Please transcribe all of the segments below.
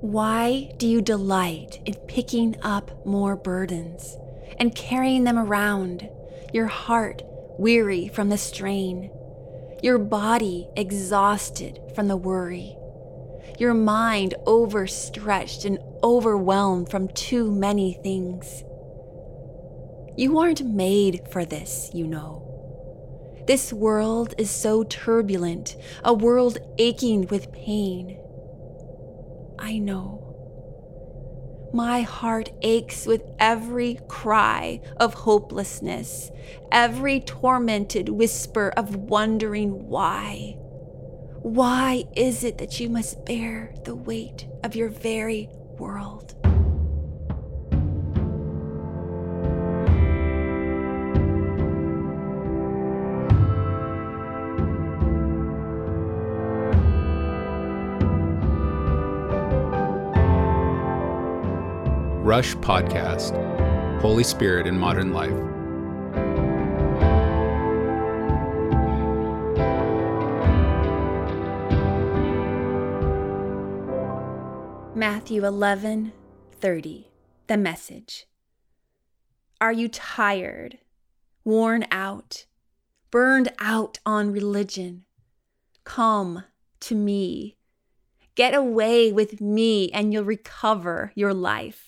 Why do you delight in picking up more burdens and carrying them around, your heart weary from the strain, your body exhausted from the worry, your mind overstretched and overwhelmed from too many things? You aren't made for this, you know. This world is so turbulent, a world aching with pain. I know. My heart aches with every cry of hopelessness, every tormented whisper of wondering why. Why is it that you must bear the weight of your very world? Rush Podcast Holy Spirit in Modern Life. Matthew 11 30. The message. Are you tired, worn out, burned out on religion? Come to me. Get away with me and you'll recover your life.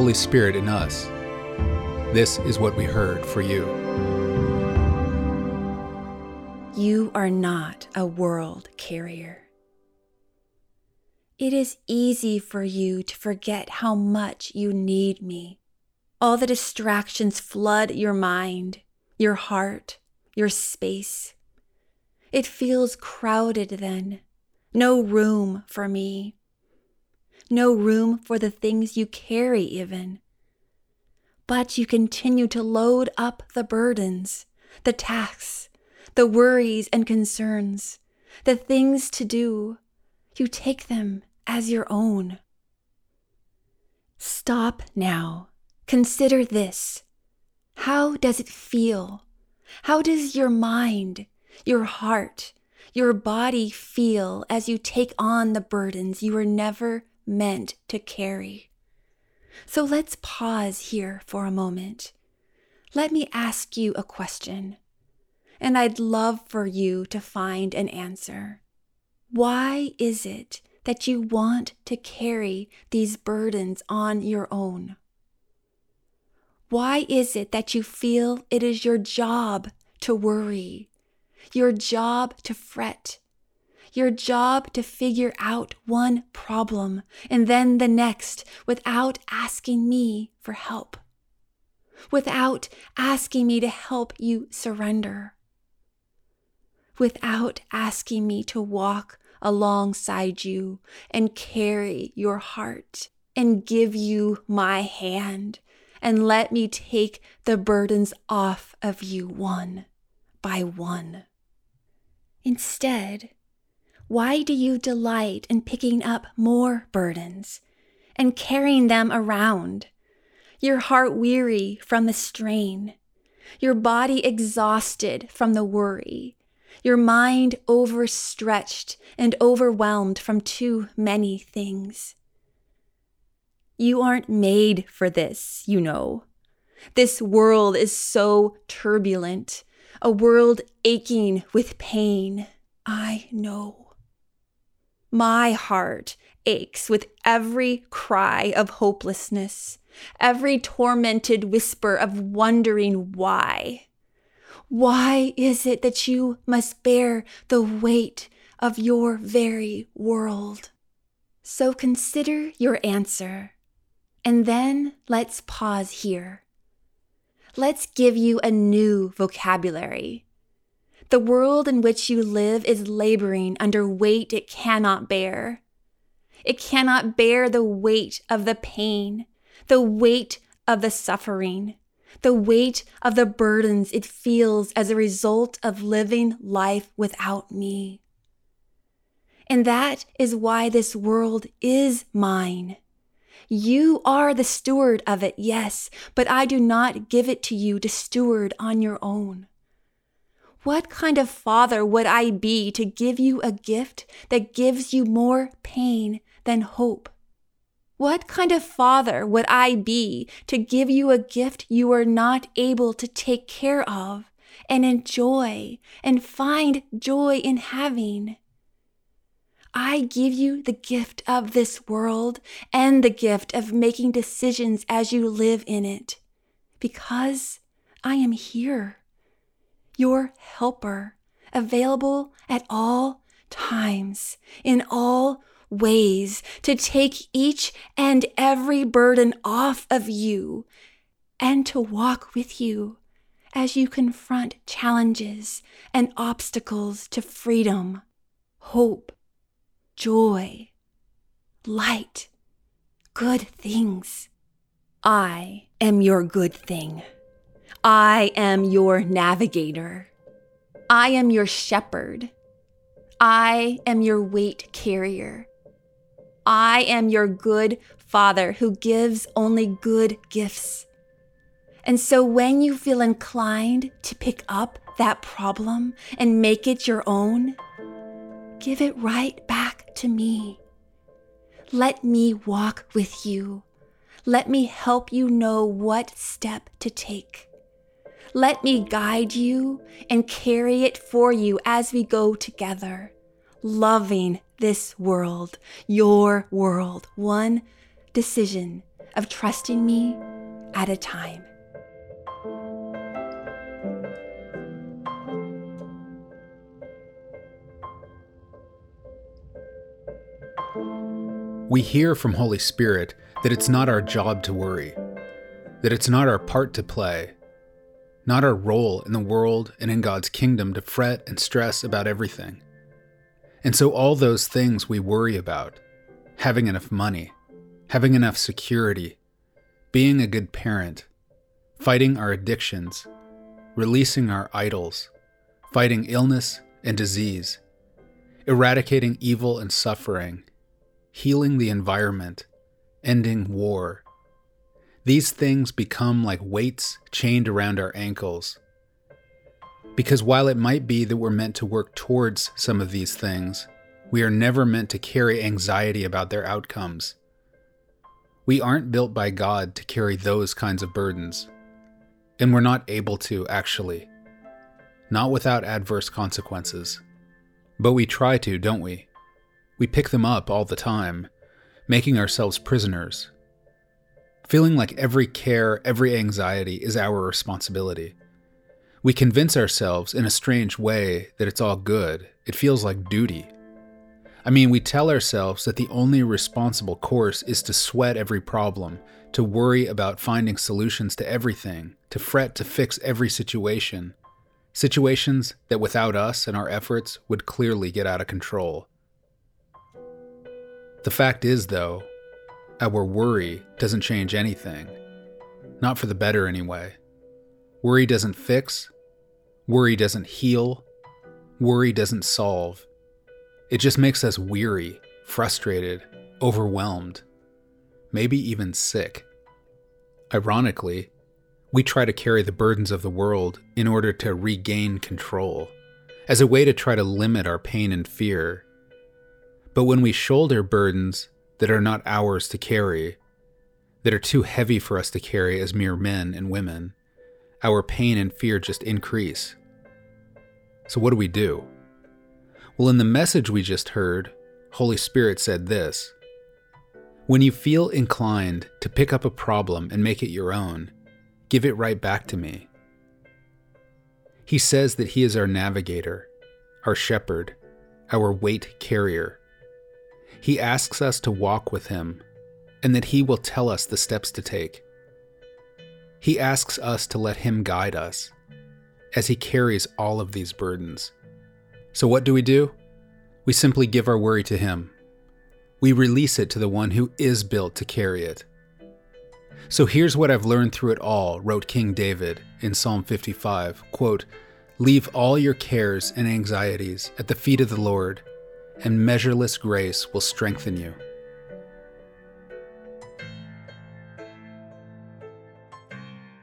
Holy Spirit in us. This is what we heard for you. You are not a world carrier. It is easy for you to forget how much you need me. All the distractions flood your mind, your heart, your space. It feels crowded then, no room for me no room for the things you carry, even. But you continue to load up the burdens, the tasks, the worries and concerns, the things to do. You take them as your own. Stop now. Consider this. How does it feel? How does your mind, your heart, your body feel as you take on the burdens you were never meant to carry. So let's pause here for a moment. Let me ask you a question, and I'd love for you to find an answer. Why is it that you want to carry these burdens on your own? Why is it that you feel it is your job to worry, your job to fret, your job to figure out one problem and then the next without asking me for help, without asking me to help you surrender, without asking me to walk alongside you and carry your heart and give you my hand and let me take the burdens off of you one by one. Instead, why do you delight in picking up more burdens and carrying them around? Your heart weary from the strain, your body exhausted from the worry, your mind overstretched and overwhelmed from too many things. You aren't made for this, you know. This world is so turbulent, a world aching with pain. I know. My heart aches with every cry of hopelessness, every tormented whisper of wondering why. Why is it that you must bear the weight of your very world? So consider your answer And then let's pause here. Let's give you a new vocabulary. The world in which you live is laboring under weight it cannot bear. It cannot bear the weight of the pain, the weight of the suffering, the weight of the burdens it feels as a result of living life without me. And that is why this world is mine. You are the steward of it, yes, but I do not give it to you to steward on your own. What kind of father would I be to give you a gift that gives you more pain than hope? What kind of father would I be to give you a gift you are not able to take care of and enjoy and find joy in having? I give you the gift of this world and the gift of making decisions as you live in it, because I am here, your helper, available at all times, in all ways, to take each and every burden off of you and to walk with you as you confront challenges and obstacles to freedom, hope, joy, light, good things. I am your good thing. I am your navigator. I am your shepherd. I am your weight carrier. I am your good father who gives only good gifts. And so when you feel inclined to pick up that problem and make it your own, give it right back to me. Let me walk with you. Let me help you know what step to take. Let me guide you and carry it for you as we go together, loving this world, your world, one decision of trusting me at a time. We hear from Holy Spirit that it's not our job to worry, that it's not our part to play, not our role in the world and in God's kingdom to fret and stress about everything. And so, all those things we worry about having enough money, having enough security, being a good parent, fighting our addictions, releasing our idols, fighting illness and disease, eradicating evil and suffering, healing the environment, ending war. These things become like weights chained around our ankles. Because while it might be that we're meant to work towards some of these things, we are never meant to carry anxiety about their outcomes. We aren't built by God to carry those kinds of burdens. And we're not able to, actually. Not without adverse consequences. But we try to, don't we? We pick them up all the time, making ourselves prisoners. Feeling like every care, every anxiety is our responsibility. We convince ourselves in a strange way that it's all good. It feels like duty. I mean, we tell ourselves that the only responsible course is to sweat every problem, to worry about finding solutions to everything, to fret to fix every situation. Situations that without us and our efforts would clearly get out of control. The fact is, though, our worry doesn't change anything. Not for the better, anyway. Worry doesn't fix, worry doesn't heal, worry doesn't solve. It just makes us weary, frustrated, overwhelmed, maybe even sick. Ironically, we try to carry the burdens of the world in order to regain control, as a way to try to limit our pain and fear but when we shoulder burdens that are not ours to carry, that are too heavy for us to carry as mere men and women, our pain and fear just increase. So, what do we do? Well, in the message we just heard, Holy Spirit said this When you feel inclined to pick up a problem and make it your own, give it right back to me. He says that He is our navigator, our shepherd, our weight carrier he asks us to walk with him, and that He will tell us the steps to take. He asks us to let Him guide us as He carries all of these burdens. So, what do we do? We simply give our worry to Him. We release it to the one who is built to carry it. So here's what I've learned through it all, wrote King David in Psalm 55 quote, Leave all your cares and anxieties at the feet of the Lord, and measureless grace will strengthen you.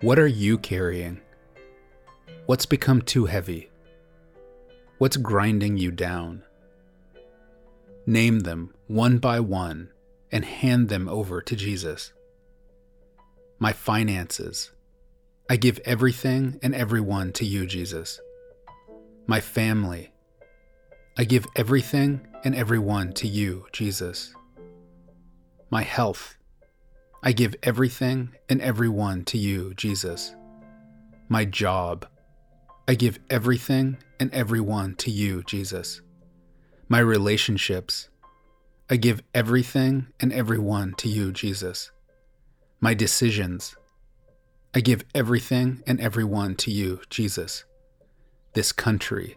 What are you carrying? What's become too heavy? What's grinding you down? Name them one by one and hand them over to Jesus. My finances. I give everything and everyone to you, Jesus. My family. I give everything and everyone to you, Jesus. My health. I give everything and everyone to you, Jesus. My job. I give everything and everyone to you, Jesus. My relationships. I give everything and everyone to you, Jesus. My decisions. I give everything and everyone to you, Jesus. This country.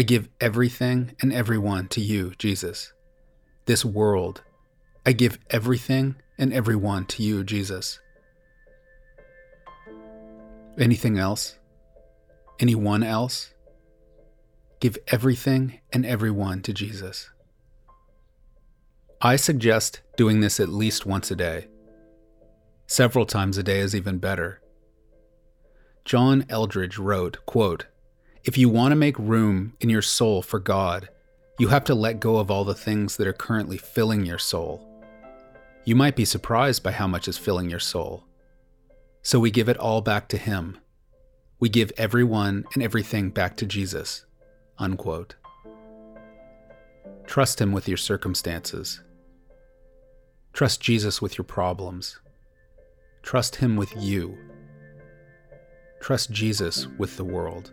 I give everything and everyone to you, Jesus. This world. I give everything and everyone to you, Jesus. Anything else? Anyone else? Give everything and everyone to Jesus. I suggest doing this at least once a day. Several times a day is even better. John Eldredge wrote, quote, If you want to make room in your soul for God, you have to let go of all the things that are currently filling your soul. You might be surprised by how much is filling your soul. So we give it all back to Him. We give everyone and everything back to Jesus. Unquote. Trust Him with your circumstances. Trust Jesus with your problems. Trust Him with you. Trust Jesus with the world.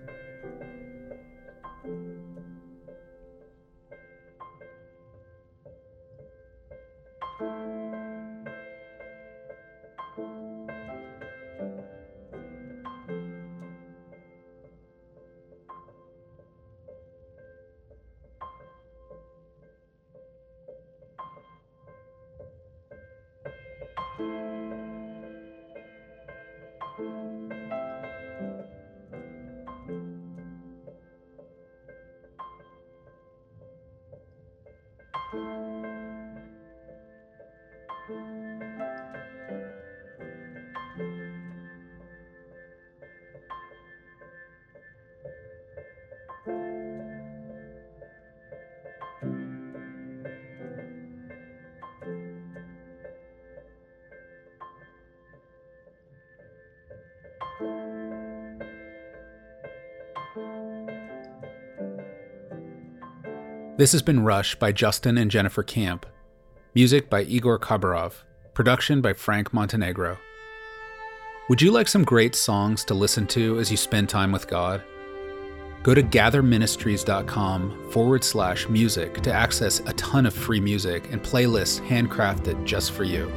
This has been Rush by Justin and Jennifer Camp. Music by Igor Khabarov. Production by Frank Montenegro. Would you like some great songs to listen to as you spend time with God? Go to gatherministries.com forward slash music to access a ton of free music and playlists handcrafted just for you.